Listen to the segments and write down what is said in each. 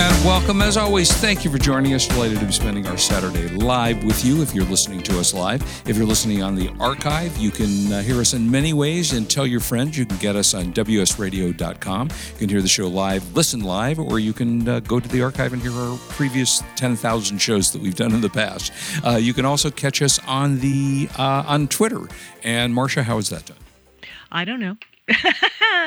And welcome, as always. Thank you for joining us. Delighted to be spending our Saturday live with you if you're listening to us live. If you're listening on the archive, you can uh, hear us in many ways and tell your friends. You can get us on WSRadio.com. You can hear the show live, listen live, or you can uh, go to the archive and hear our previous 10,000 shows that we've done in the past. Uh, you can also catch us on the uh, on Twitter. And Marsha, how is that done? I don't know.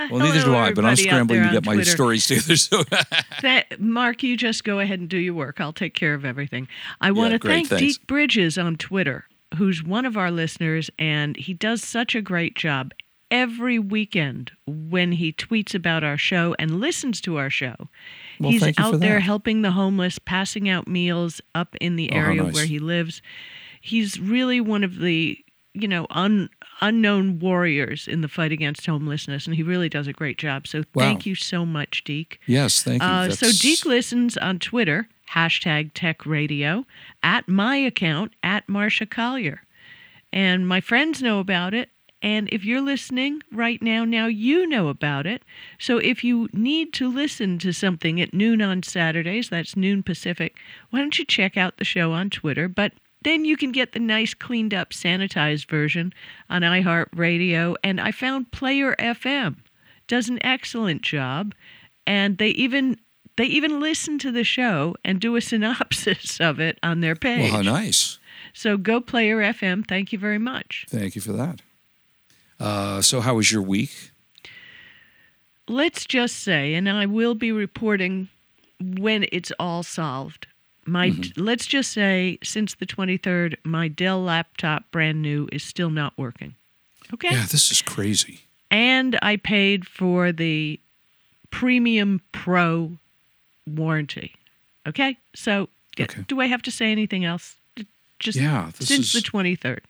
Well, neither do I, but I'm scrambling to get my Twitter. stories together. So, that, Mark, you just go ahead and do your work. I'll take care of everything. I want to thank thanks. Deke Bridges on Twitter, who's one of our listeners, and he does such a great job every weekend when he tweets about our show and listens to our show. Well, He's thank you for out there that. helping the homeless, passing out meals up in the Oh, area nice. where he lives. He's really one of the you know un, unknown warriors in the fight against homelessness, and he really does a great job. So Wow. thank you so much, Deke. yes, thank you. Uh, so Deke listens on Twitter, hashtag Tech Radio, at my account, at Marsha Collier. And my friends know about it. And if you're listening right now, now you know about it. So if you need to listen to something at noon on Saturdays, that's noon Pacific, why don't you check out the show on Twitter? But then you can get the nice, cleaned up, sanitized version on iHeartRadio. And I found Player FM does an excellent job, and they even they even listen to the show and do a synopsis of it on their page. well, how nice. So go Player FM. Thank you very much. Thank you for that. Uh, so, how was your week? Let's just say, and I will be reporting when it's all solved. My Mm-hmm. let's just say since the 23rd, my Dell laptop brand new is still not working. Okay? Yeah, this is crazy. and I paid for the premium pro warranty. Okay? So, Okay. do I have to say anything else? Just Yeah, since is- the 23rd.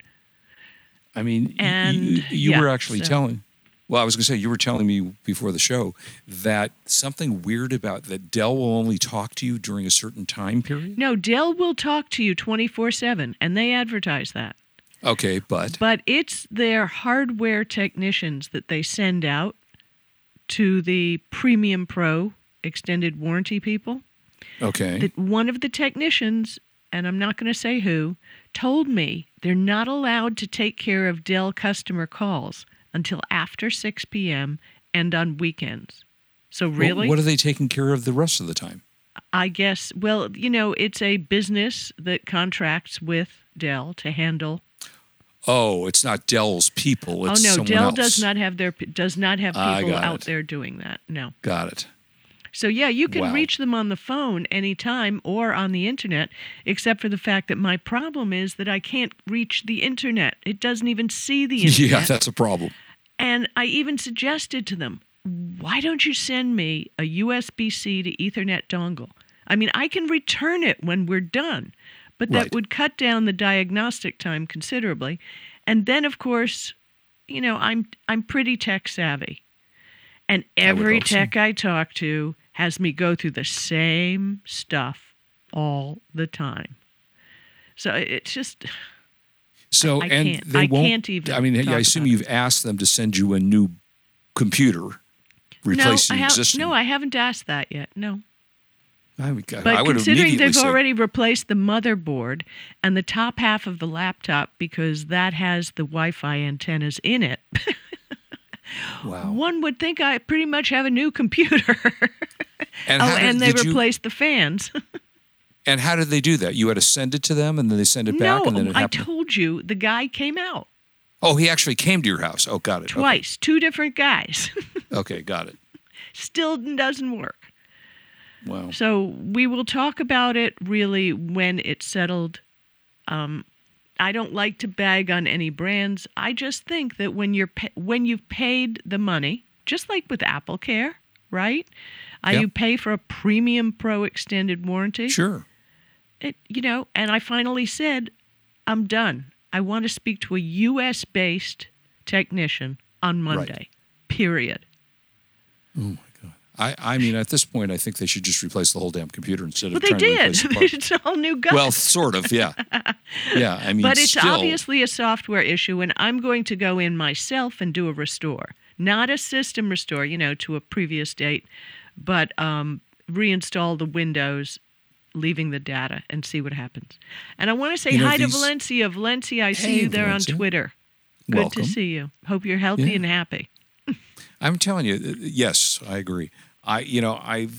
I mean, And, you, you yeah, were actually so- telling. Well, I was going to say you were telling me before the show that something weird about that Dell will only talk to you during a certain time period. No, Dell will talk to you 24/7 and they advertise that. Okay, but But it's their hardware technicians that they send out to the Premium Pro extended warranty people. okay, that one of the technicians, and I'm not going to say who, told me they're not allowed to take care of Dell customer calls until after 6 p.m. and on weekends. So, Well, really? what are they taking care of the rest of the time? I guess, well, you know, it's a business that contracts with Dell to handle. Oh, it's not Dell's people. Oh, it's oh no, Dell else. does not have their does not have people out there doing that. No. Got it. So yeah, you can Wow. reach them on the phone anytime or on the internet, except for the fact that my problem is that I can't reach the internet. It doesn't even see the internet. Yeah, that's a problem. and I even suggested to them, why don't you send me a USB-C to Ethernet dongle? I mean, I can return it when we're done, but that Right. would cut down the diagnostic time considerably. And then of course, you know, I'm I'm pretty tech savvy. And every hope so. tech I talk to has me go through the same stuff all the time. So it's just So I and can't- they I won't. can't even I mean, I assume you've asked them to send you a new computer, replacing no, I existing. no, I haven't asked that yet. No. I would, But I would considering they've say, already replaced the motherboard and the top half of the laptop because that has the Wi-Fi antennas in it, wow. one would think I pretty much have a new computer. And oh, did, and they did you- replaced the fans. and how did they do that? You had to send it to them, and then they send it back, no, and then it I told you the guy came out oh, he actually came to your house. Oh, got it. Okay. twice, two different guys. Okay, got it. Still doesn't work. Wow. So we will talk about it really when it's settled. Um, I don't like to bag on any brands. I just think that when you're pa- when you've paid the money, just like with Apple Care, right? Uh, Yep. You pay for a premium pro extended warranty. Sure. It, you know, and I finally said, I'm done. I want to speak to a U.S. based technician on Monday. Period. Oh my. I, I mean, at this point, I think they should just replace the whole damn computer instead of trying to did. replace the part. it's all new guts. Well, sort of, yeah, yeah. I mean, but it's still, obviously a software issue, and I'm going to go in myself and do a restore, not a system restore, you know, to a previous date, but um, reinstall the Windows, leaving the data, and see what happens. And I want to say You know, hi to Valencia. Valencia, I see Hey, you there Valencia. on Twitter. Good Welcome. to see you. Hope you're healthy Yeah. and happy. I'm telling you, uh, yes, I agree. I, you know, I'm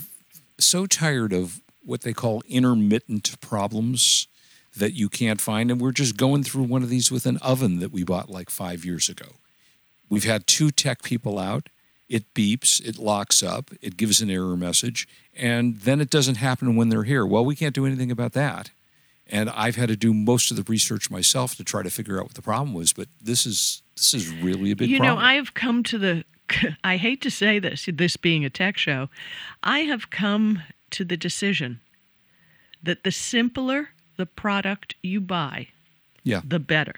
so tired of what they call intermittent problems that you can't find, and we're just going through one of these with an oven that we bought like five years ago. We've had two tech people out. It beeps, it locks up, it gives an error message, and then it doesn't happen when they're here. Well, we can't do anything about that. And I've had to do most of the research myself to try to figure out what the problem was. But this is this is really a big you problem. You know, I have come to the. I hate to say this, this being a tech show, I have come to the decision that the simpler the product you buy, yeah. the better.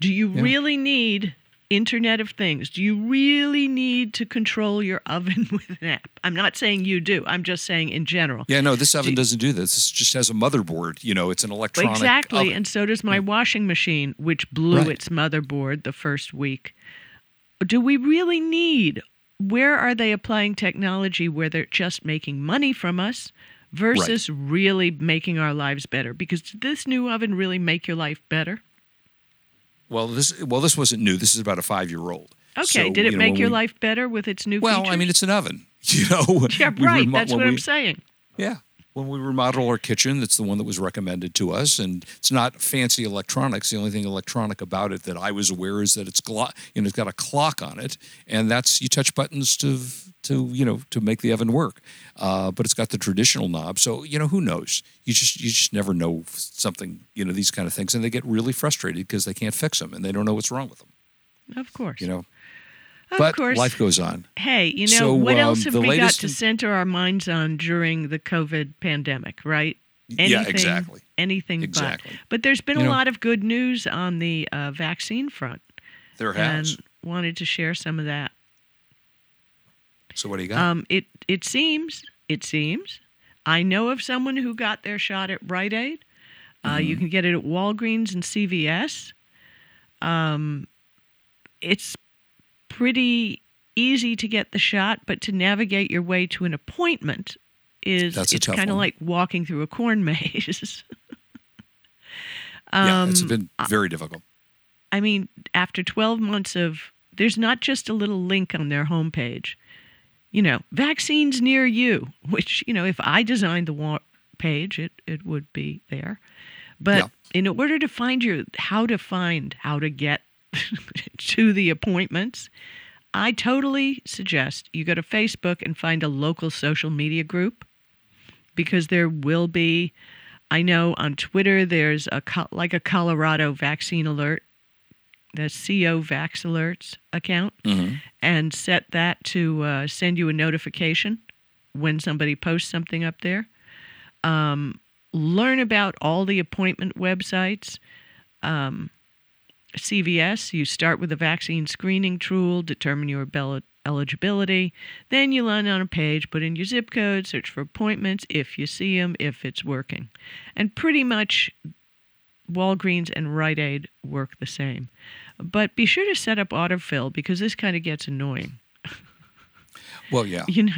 Do you Yeah. really need Internet of Things? Do you really need to control your oven with an app? I'm not saying you do. I'm just saying in general. Yeah, no, this oven Do- doesn't do this. This just has a motherboard. You know, it's an electronic. Exactly, oven. and so does my mm. washing machine, which blew Right. its motherboard the first week. Do we really need? Where are they applying technology where they're just making money from us versus really making our lives better? Because did this new oven really make your life better? well, this well, this wasn't new. This is about a five-year-old. Okay, So, did it you know, make your we- life better with its new Well, features? I mean, it's an oven. You know. yeah, right. remo- That's what we- I'm saying. Yeah. When we remodel our kitchen, that's the one that was recommended to us, and it's not fancy electronics. The only thing electronic about it that I was aware is that it's glo- you know it's got a clock on it, and that's you touch buttons to to you know to make the oven work. Uh, but it's got the traditional knob, so you know who knows. You just you just never know something. You know these kind of things, and they get really frustrated because they can't fix them and they don't know what's wrong with them. Of course. You know. Of but course. life goes on. Hey, you know, So, what um, else have we got to center our minds on during the COVID pandemic, right? Yeah, exactly. Anything Exactly. but. But there's been You a know- lot of good news on the uh, vaccine front, There has. and wanted to share some of that. so what do you got? Um, it it seems it seems I know of someone who got their shot at Rite Aid. Uh, You Mm-hmm. can get it at Walgreens and CVS. Um, it's pretty easy to get the shot, but to navigate your way to an appointment is that's it's kind of like walking through a corn maze. yeah, it's um, been very difficult. I mean, after 12 months of, there's not just a little link on their homepage, you know, vaccines near you, which, you know, if I designed the wa- page, it, it would be there. But Yeah. in order to find your, how to find, how to get to the appointments, I totally suggest you go to Facebook and find a local social media group because there will be, I know on Twitter, there's a, like a Colorado vaccine alert the CO Vax Alerts account and set that to uh, send you a notification when somebody posts something up there. Um, learn about all the appointment websites. Um, CVS, you start with a vaccine screening tool, determine your bel- eligibility. Then you land on a page, put in your zip code, search for appointments if you see them, if it's working. And pretty much Walgreens and Rite Aid work the same. But be sure to set up autofill because this kind of gets annoying. Well, yeah. You know,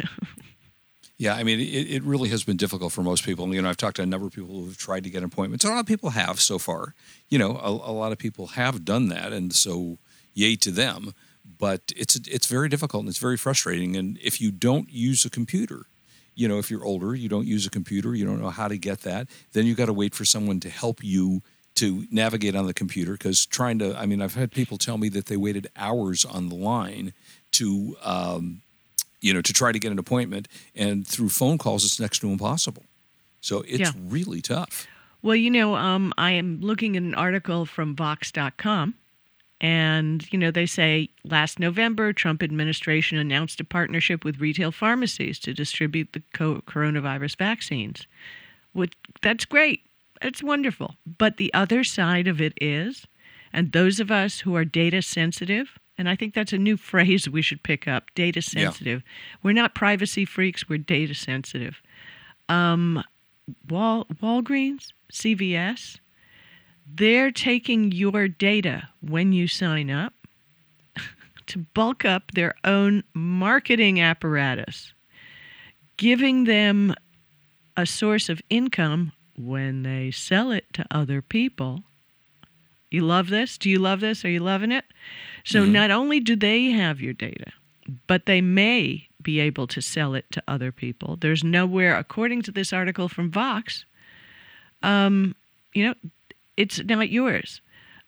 Yeah, I mean, it, it really has been difficult for most people. You know, I've talked to a number of people who've tried to get appointments. A lot of people have so far. You know, a, a lot of people have done that, and so yay to them. But it's it's very difficult and it's very frustrating. And if you don't use a computer, you know, if you're older, you don't use a computer, you don't know how to get that, then you got to wait for someone to help you to navigate on the computer. Because trying to, I mean, I've had people tell me that they waited hours on the line to. Um, you know, to try to get an appointment. And through phone calls, it's next to impossible. So it's Yeah. really tough. well, you know, um, I am looking at an article from Vox.com, and you know they say last November, Trump administration announced a partnership with retail pharmacies to distribute the co- coronavirus vaccines. Which that's great, it's wonderful. But the other side of it is, and those of us who are data sensitive And I think that's a new phrase we should pick up data sensitive. We're not privacy freaks, we're data sensitive. Um, Wal- Walgreens, CVS, they're taking your data when you sign up to bulk up their own marketing apparatus, giving them a source of income when they sell it to other people. You love this? Do you love this? Are you loving it? So not only do they have your data, but they may be able to sell it to other people. There's nowhere, according to this article from Vox, um, you know, it's not yours.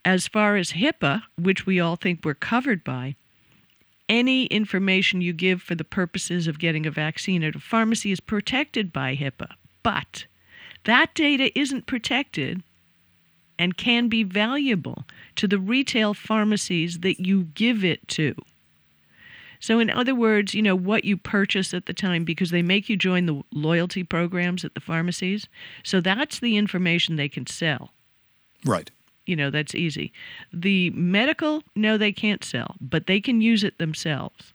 As far as HIPAA, which we all think we're covered by, any information you give for the purposes of getting a vaccine at a pharmacy is protected by HIPAA. But that data isn't protected and can be valuable to the retail pharmacies that you give it to. So, in other words, you know, what you purchase at the time because they make you join the loyalty programs at the pharmacies. So, that's the information they can sell. Right. You know, that's easy. The medical, no, they can't sell, but they can use it themselves.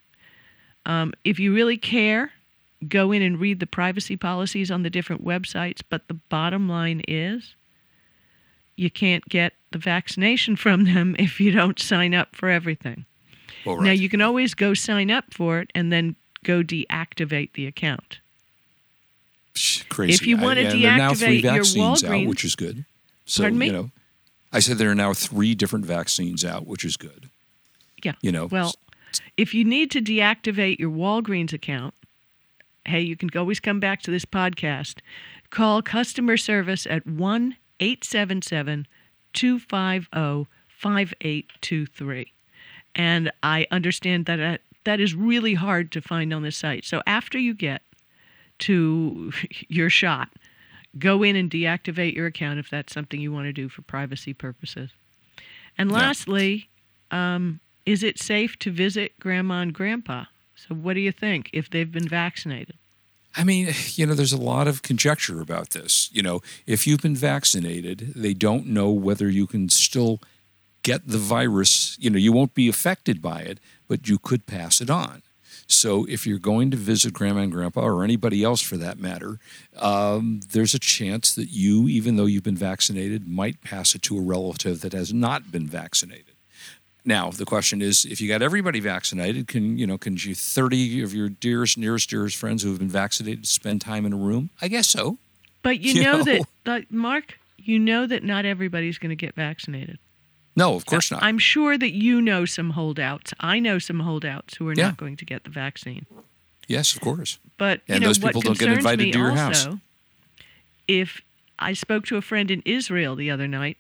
Um, if you really care, go in and read the privacy policies on the different websites. But the bottom line is you can't get the vaccination from them if you don't sign up for everything. Well, Now, you can always go sign up for it and then go deactivate the account. Psh, Crazy. If you I- wanna and there now three deactivate your vaccines out, Walgreens- which is good. So Pardon me? you know, I said there are now three different vaccines out, which is good. Yeah. You know, Well, if you need to deactivate your Walgreens account, hey, you can always come back to this podcast. Call customer service at 1 877 250 5823. And I understand that uh, that is really hard to find on the site. So after you get to your shot, go in and deactivate your account if that's something you want to do for privacy purposes. And Yeah. lastly, um, is it safe to visit grandma and grandpa? So, what do you think if they've been vaccinated? I mean, you know, there's a lot of conjecture about this. You know, if you've been vaccinated, they don't know whether you can still get the virus. You know, you won't be affected by it, but you could pass it on. So if you're going to visit grandma and grandpa or anybody else for that matter, um, there's a chance that you, even though you've been vaccinated, might pass it to a relative that has not been vaccinated. Now the question is, if you got everybody vaccinated, can you know can you thirty of your dearest, nearest, dearest friends who have been vaccinated spend time in a room? I guess so. But you, You know, know. that, that, Mark, you know that not everybody's going to get vaccinated. No, of course not. I'm sure that you know some holdouts. I know some holdouts who are Yeah. not going to get the vaccine. yes, of course. But you And know those what people don't get invited to your also, house. If I spoke to a friend in Israel the other night,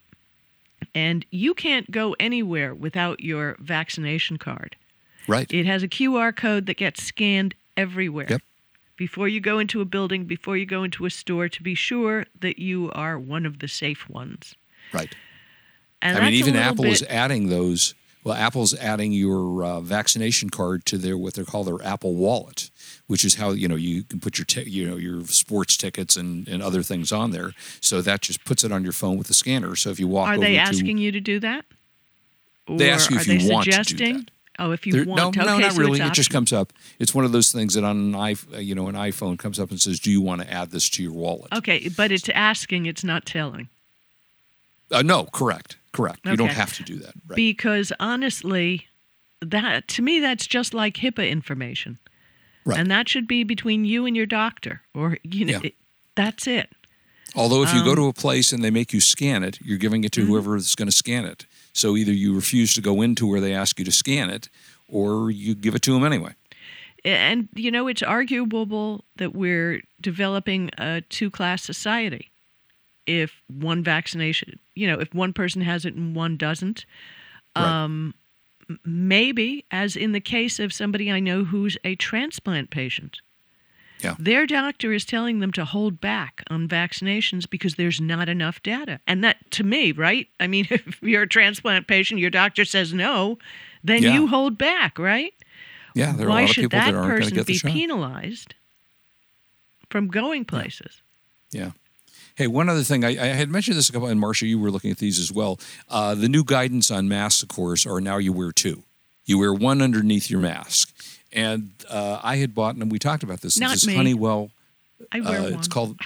and you can't go anywhere without your vaccination card. Right. It has a QR code that gets scanned everywhere. Yep. Before you go into a building, before you go into a store, to be sure that you are one of the safe ones. right. And I mean, even Apple bit, is adding those. Well, Apple's adding your uh, vaccination card to their what they call their Apple Wallet, which is how you know you can put your you know your sports tickets and, and other things on there. So that just puts it on your phone with the scanner. So if you walk Are they to asking you to do that? They ask you if you want to do suggesting? that. Oh, if you There- want. no, no, not so really. It just comes up. It's one of those things that on an iPhone, you know, an iPhone comes up and says, "Do you want to add this to your wallet?" Okay, but it's asking, it's not telling. Uh, no, correct, correct. You don't have to do that. Right. Because honestly, that to me that's just like HIPAA information. Right. And that should be between you and your doctor or you know Yeah. it, that's it. Although if you go Um, to a place and they make you scan it, you're giving it to Mm-hmm. whoever is going to scan it. So either you refuse to go into where they ask you to scan it, or you give it to them anyway. And you know it's arguable that we're developing a two-class society. If one vaccination, you know, if one person has it and one doesn't, Right. um, maybe, as in the case of somebody I know who's a transplant patient, Yeah. their doctor is telling them to hold back on vaccinations because there's not enough data. And that, to me, right? I mean, if you're a transplant patient, your doctor says no, then Yeah. you hold back, right? Yeah, there are Why a lot of should people that that aren't going to person get the be penalized from going places? Yeah. Hey, one other thing. I, I had mentioned this a couple, and Marsha, you were looking at these as well. Uh, the new guidance on masks, of course, are now you wear two. You wear one underneath your mask. And uh, I had bought, and we talked about this. Not this me. Honeywell. I wear Uh, one. it's called.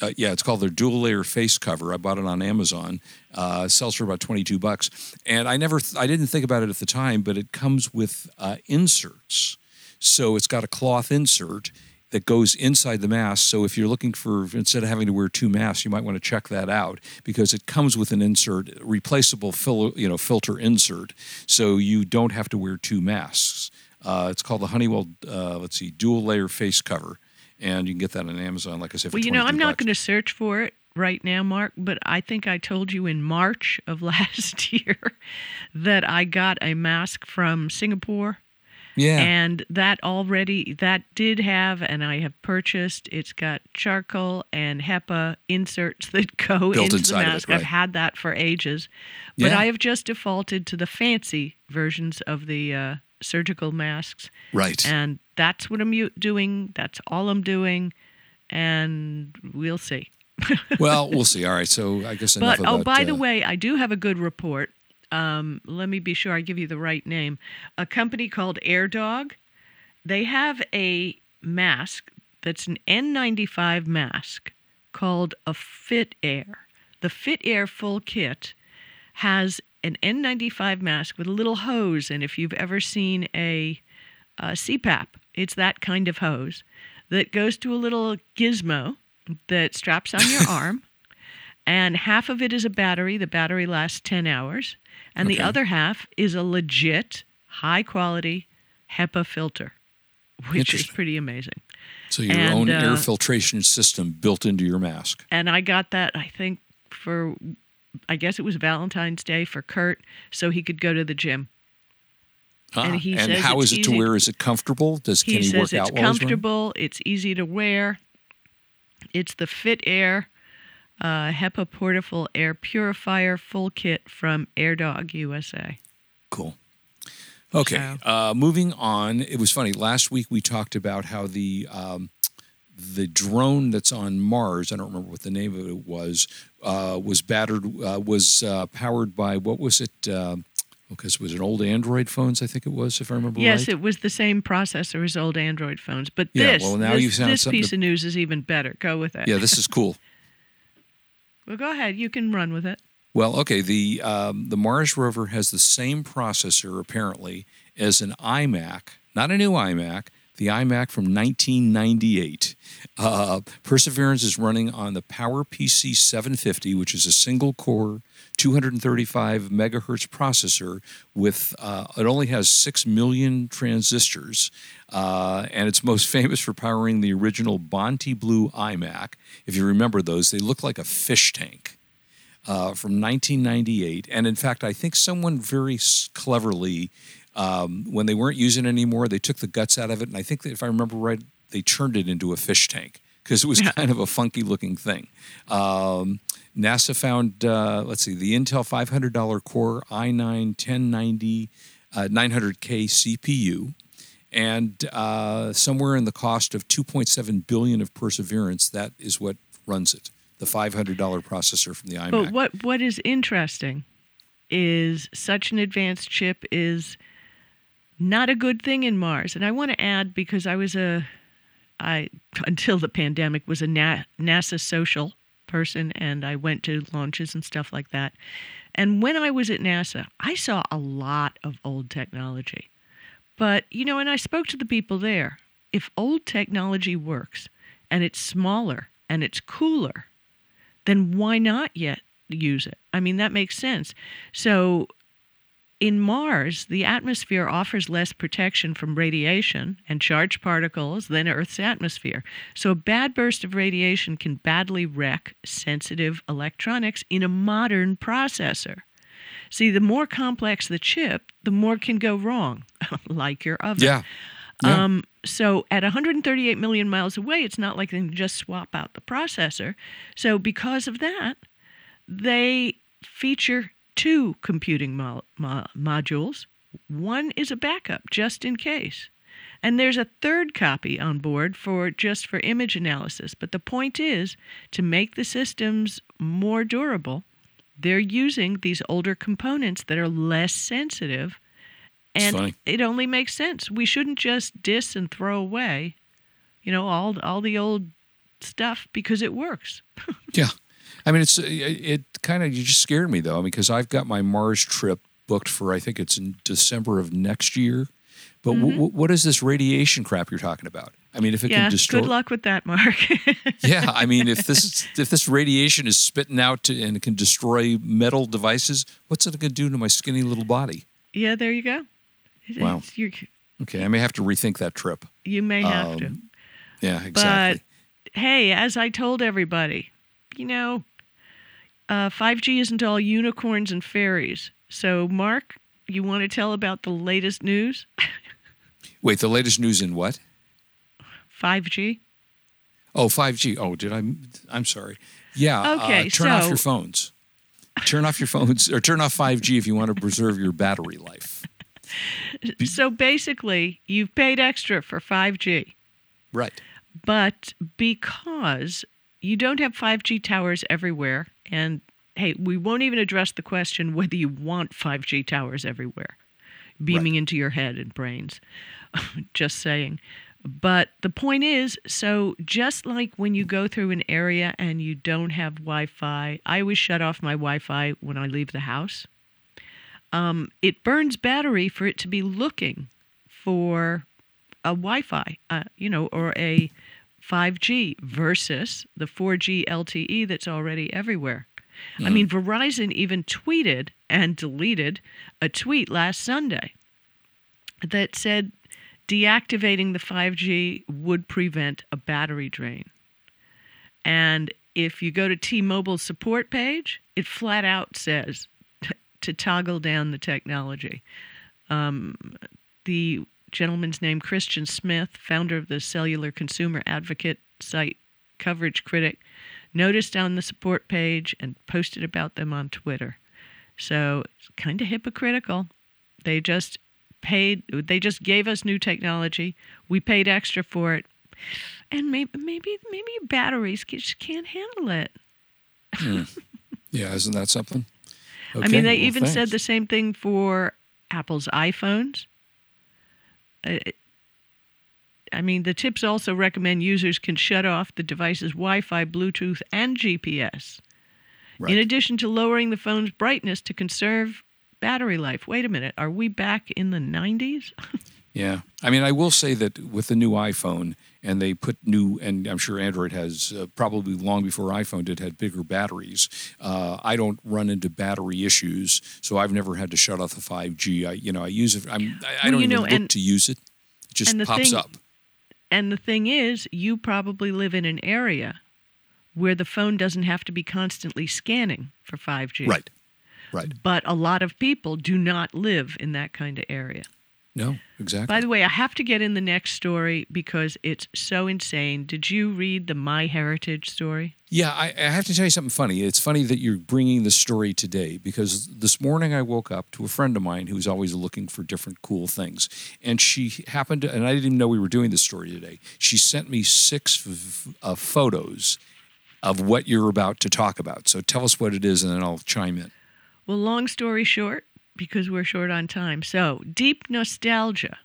Uh, yeah, it's called their dual layer face cover. I bought it on Amazon. Uh, it sells for about twenty two bucks, and I never, th- I didn't think about it at the time, but it comes with uh, inserts. So it's got a cloth insert that goes inside the mask. So if you're looking for, instead of having to wear two masks, you might want to check that out because it comes with an insert, replaceable fil- you know, filter insert. So you don't have to wear two masks. Uh, it's called the Honeywell, uh, let's see, dual layer face cover. And you can get that on Amazon, like I said, for Well, you know, I'm 22 not going to search for it right now, Mark, but I think I told you in March of last year that I got a mask from Singapore. Yeah. And that already, that did have, and I have purchased, it's got charcoal and HEPA inserts that go Built into inside the of it, mask. right. I've had that for ages. But Yeah. I have just defaulted to the fancy versions of the uh, surgical masks. right. And that's what I'm doing. That's all I'm doing. And we'll see. well, we'll see. All right. So I guess enough But about. oh, by the uh, way, I do have a good report. Um, let me be sure I give you the right name. A company called AirDog. They have a mask that's an N95 mask called a Fit Air. The Fit Air full kit has an N95 mask with a little hose, and if you've ever seen a, a CPAP, it's that kind of hose that goes to a little gizmo that straps on your arm and half of it is a battery. The battery lasts 10 hours, and the other half is a legit, high quality HEPA filter, which is pretty amazing. So your and, own air uh, filtration system built into your mask. And I got that, I think, for, I guess it was Valentine's Day for Kurt, so he could go to the gym. Huh. and he says how it's is it to wear? Is it comfortable? Does He can he says work it's out while he's comfortable, it's easy to wear. It's the Fit Air uh, HEPA Portable Air Purifier full kit from AirDog USA. Cool. Okay. Uh, moving on. It was funny. Last week we talked about how the um, the drone that's on Mars. I don't remember what the name of it was. Uh, was battered. Uh, was uh, powered by what was it? Uh, because it was an old Android phones. I think it was, if I remember Yes, right. it was the same processor as old Android phones. But this, Yeah, this, well, now this, you found this piece to- of news is even better. Go with it. yeah, this is cool. Well, go ahead. You can run with it. Well, okay. The um, the Mars rover has the same processor apparently as an iMac, not a new iMac, the iMac from 1998. Uh, Perseverance is running on the PowerPC 750, which is a single core, 235 megahertz processor with uh, it only has six million transistors, uh, and it's most famous for powering the original Bondi Blue iMac. If you remember those, they look like a fish tank uh, from 1998. And in fact, I think someone very cleverly, um, when they weren't using it anymore, they took the guts out of it. And I think that if I remember right, they turned it into a fish tank because it was kind of a funky looking thing. Um, NASA found, uh, let's see, the Intel $500 Core i9 1090 uh, 900K CPU. And uh, somewhere in the cost of 2.7 billion of Perseverance, that is what runs it. The $500 processor from the iMac. But what what is interesting is such an advanced chip is not a good thing in Mars. And I want to add because I was a I until the pandemic was a Na- NASA social person and I went to launches and stuff like that. And when I was at NASA, I saw a lot of old technology. But, you know, and I spoke to the people there. If old technology works and it's smaller and it's cooler, then why not yet use it? I mean, that makes sense. So, in Mars, the atmosphere offers less protection from radiation and charged particles than Earth's atmosphere. So, a bad burst of radiation can badly wreck sensitive electronics in a modern processor. See, the more complex the chip, the more can go wrong, like your oven. yeah. Yeah. Um, so at 138 million miles away, it's not like they can just swap out the processor. So because of that, they feature two computing mo- mo- modules. One is a backup just in case. And there's a third copy on board for just for image analysis. But the point is to make the systems more durable, they're using these older components that are less sensitive and it only makes sense. We shouldn't just diss and throw away, you know, all all the old stuff because it works. Yeah, I mean, it's it, it kind of you just scared me though because I've got my Mars trip booked for I think it's in December of next year. But w- w- what is this radiation crap you're talking about? I mean, if it Mm-hmm. yeah. can destroy, Good luck with that, Mark. yeah, I mean, if this if this radiation is spitting out to, and it can destroy metal devices, what's it going to do to my skinny little body? yeah, there you go. Wow. you're- Okay, I may have to rethink that trip. you may have to. Um, Yeah, exactly. But hey, as I told everybody, you know, uh, 5G isn't all unicorns and fairies. So, Mark, you want to tell about the latest news? Wait, the latest news in what? 5G? Oh, 5G. Oh, did I? I'm sorry. Yeah. Okay, uh, turn off your phones. Turn off your phones or turn off 5G if you want to preserve your battery life. So basically, you've paid extra for 5G, Right. but because you don't have 5G towers everywhere, and hey, we won't even address the question whether you want 5G towers everywhere, beaming into your head and brains. Just saying. But the point is so just like when you go through an area and you don't have Wi Fi, I always shut off my Wi Fi when I leave the house. Um, it burns battery for it to be looking for a Wi Fi, uh, you know, or a 5G versus the 4G LTE that's already everywhere. I mean, Verizon even tweeted and deleted a tweet last Sunday that said deactivating the 5G would prevent a battery drain. And if you go to T Mobile's support page, it flat out says to toggle down the technology. Um, the gentleman's name, Christian Smith, founder of the Cellular Consumer Advocate site Coverage Critic, noticed on the support page and posted about them on Twitter. So it's kind of hypocritical. They just paid, they just gave us new technology. We paid extra for it. And maybe, maybe, maybe batteries just can't handle it. Hmm. Yeah, isn't that something? I mean, they well, even said the same thing for Apple's iPhones. I mean, the tips also recommend users can shut off the device's Wi Fi, Bluetooth, and GPS, Right. in addition to lowering the phone's brightness to conserve battery life. Wait a minute, are we back in the 90s? Yeah, I mean, I will say that with the new iPhone, and they put new, and I'm sure Android has uh, probably long before iPhone did had bigger batteries. Uh, I don't run into battery issues, so I've never had to shut off the 5G. I, you know, I use it. I'm, I, I Well, don't even know, look and- to use it. It just pops thing- up. And the thing is, you probably live in an area where the phone doesn't have to be constantly scanning for 5G. Right, right. But a lot of people do not live in that kind of area. No, exactly. By the way, I have to get in the next story because it's so insane. Did you read the MyHeritage story? Yeah, I, I have to tell you something funny. It's funny that you're bringing the story today because this morning I woke up to a friend of mine who's always looking for different cool things. And she happened to, and I didn't even know we were doing this story today. She sent me six f- uh, photos of what you're about to talk about. So tell us what it is and then I'll chime in. Well, long story short, because we're short on time. So, Deep Nostalgia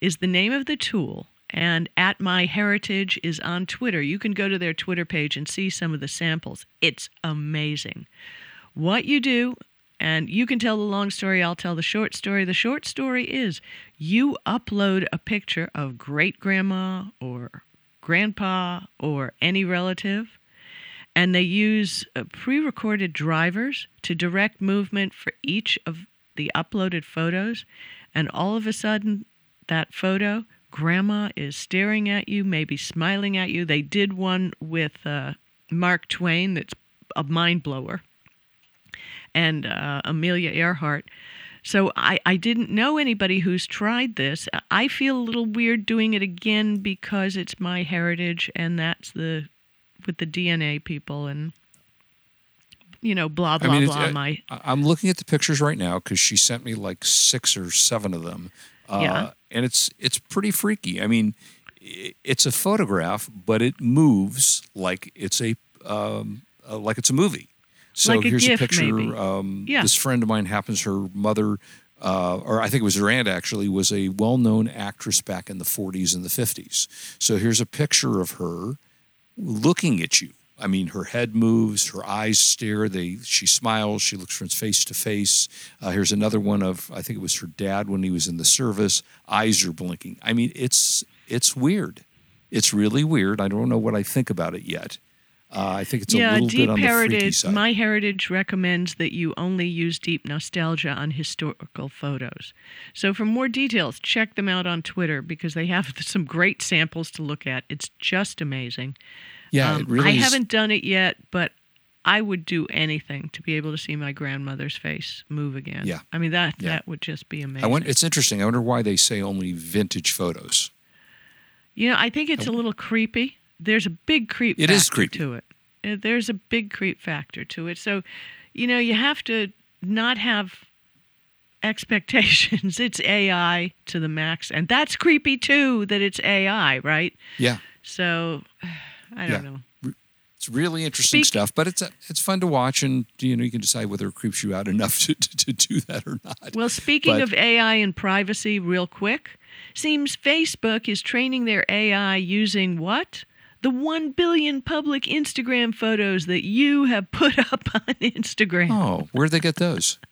is the name of the tool, and at MyHeritage is on Twitter. You can go to their Twitter page and see some of the samples. It's amazing. What you do, and you can tell the long story, I'll tell the short story. The short story is you upload a picture of great grandma or grandpa or any relative and they use uh, pre-recorded drivers to direct movement for each of the uploaded photos and all of a sudden that photo grandma is staring at you maybe smiling at you they did one with uh, mark twain that's a mind blower and uh, amelia earhart so I, I didn't know anybody who's tried this. I feel a little weird doing it again because it's my heritage and that's the with the DNA people and you know blah blah it's- blah. I- my I- I'm looking at the pictures right now because she sent me like six or seven of them. Uh, Yeah. And it's it's pretty freaky. I mean, it's a photograph, but it moves like it's a um, uh, like it's a movie. So Like a here's a picture. Um, Yeah. This friend of mine happens. Her mother uh, or I think it was her aunt actually, was a well known actress back in the 40s and the 50s. So here's a picture of her looking at you. I mean, her head moves, her eyes stare. They, she smiles. She looks from face to face. Uh, here's another one of, I think it was her dad when he was in the service. Eyes are blinking. I mean, it's it's weird. It's really weird. I don't know what I think about it yet. Uh, I think it's yeah, a little deep bit on the freaky heritage. side. My heritage recommends that you only use deep nostalgia on historical photos. So for more details, check them out on Twitter because they have some great samples to look at. It's just amazing. Yeah, Um, it really I is. haven't done it yet, but I would do anything to be able to see my grandmother's face move again. Yeah. I mean that Yeah. that would just be amazing. I wonder, it's interesting. I wonder why they say only vintage photos. You know, I think it's a little creepy. There's a big creep It factor is creepy. to it. Uh, There's a big creep factor to it. So, you know, you have to not have expectations. it's AI to the max. And that's creepy too that it's AI, right? Yeah, So, I don't Yeah. know. it's really interesting Speak- stuff, but it's it's fun to watch, and you know you can decide whether it creeps you out enough to, to, to do that or not. Well, speaking But- of AI and privacy, real quick, seems Facebook is training their AI using what? The 1 billion public Instagram photos that you have put up on Instagram. oh, where'd they get those?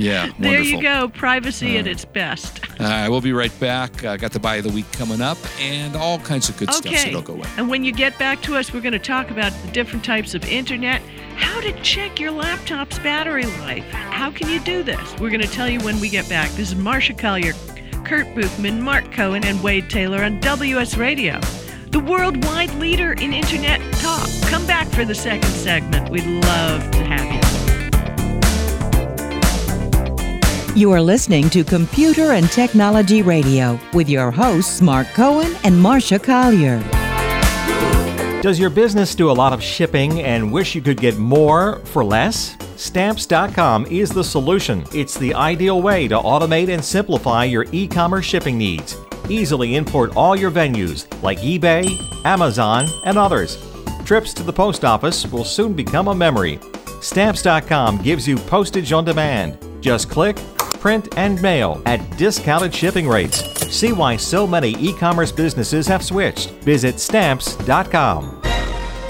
yeah, there wonderful. you go. Privacy at its best. All right, we'll be right back. Uh, got the buy of the week coming up, and all kinds of good stuff. So Okay. don't go away. And when you get back to us, we're going to talk about the different types of internet, how to check your laptop's battery life. How can you do this? We're going to tell you when we get back. This is Marsha Collier, Kurt Boothman, Mark Cohen, and Wade Taylor on WS Radio, the worldwide leader in internet talk. Come back for the second segment. We'd love to have you. You are listening to Computer and Technology Radio with your hosts, Mark Cohen and Marsha Collier. Does your business do a lot of shipping and wish you could get more for less? Stamps.com is the solution. It's the ideal way to automate and simplify your e commerce shipping needs. Easily import all your venues like eBay, Amazon, and others. Trips to the post office will soon become a memory. Stamps.com gives you postage on demand. Just click, print, and mail at discounted shipping rates. See why so many e commerce businesses have switched. Visit stamps.com.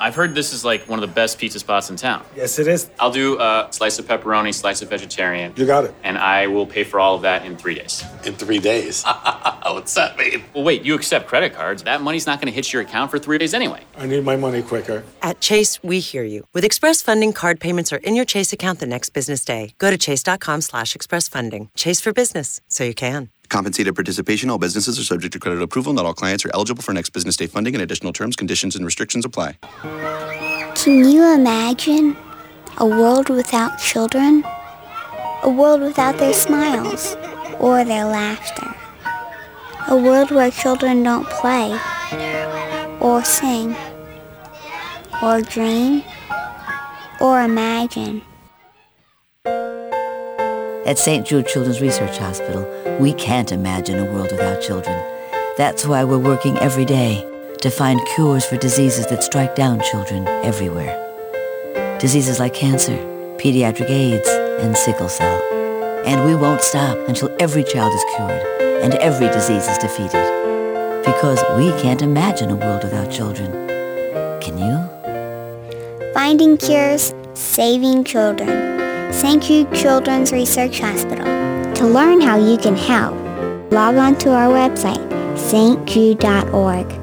I've heard this is like one of the best pizza spots in town. Yes, it is. I'll do a slice of pepperoni, slice of vegetarian, You got it. and I will pay for all of that in three days. In three days. What's that mean? Well, wait, you accept credit cards. That money's not going to hit your account for three days anyway. I need my money quicker. At Chase, we hear you. With Express Funding, card payments are in your Chase account the next business day. Go to chase.com slash express funding. Chase for business, so you can. Compensated participation. All businesses are subject to credit approval. Not all clients are eligible for next business day funding, and additional terms, conditions, and restrictions apply. Can you imagine a world without children? A world without their smiles or their laughter? A world where children don't play or sing or dream or imagine? At St. Jude Children's Research Hospital, we can't imagine a world without children. That's why we're working every day to find cures for diseases that strike down children everywhere. Diseases like cancer, pediatric AIDS, and sickle cell. And we won't stop until every child is cured and every disease is defeated. Because we can't imagine a world without children. Can you? Finding cures, saving children. St. Jude Children's Research Hospital. To learn how you can help, log on to our website, stjude.org.